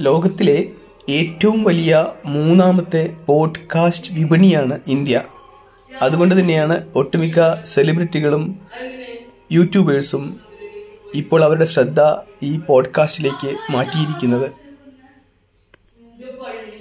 ലോകത്തിലെ ഏറ്റവും വലിയ മൂന്നാമത്തെ പോഡ്കാസ്റ്റ് വിപണിയാണ് ഇന്ത്യ. അതുകൊണ്ട് തന്നെയാണ് ഒട്ടുമിക്ക സെലിബ്രിറ്റികളും യൂട്യൂബേഴ്സും ഇപ്പോൾ അവരുടെ ശ്രദ്ധ ഈ പോഡ്കാസ്റ്റിലേക്ക് മാറ്റിയിരിക്കുന്നത്.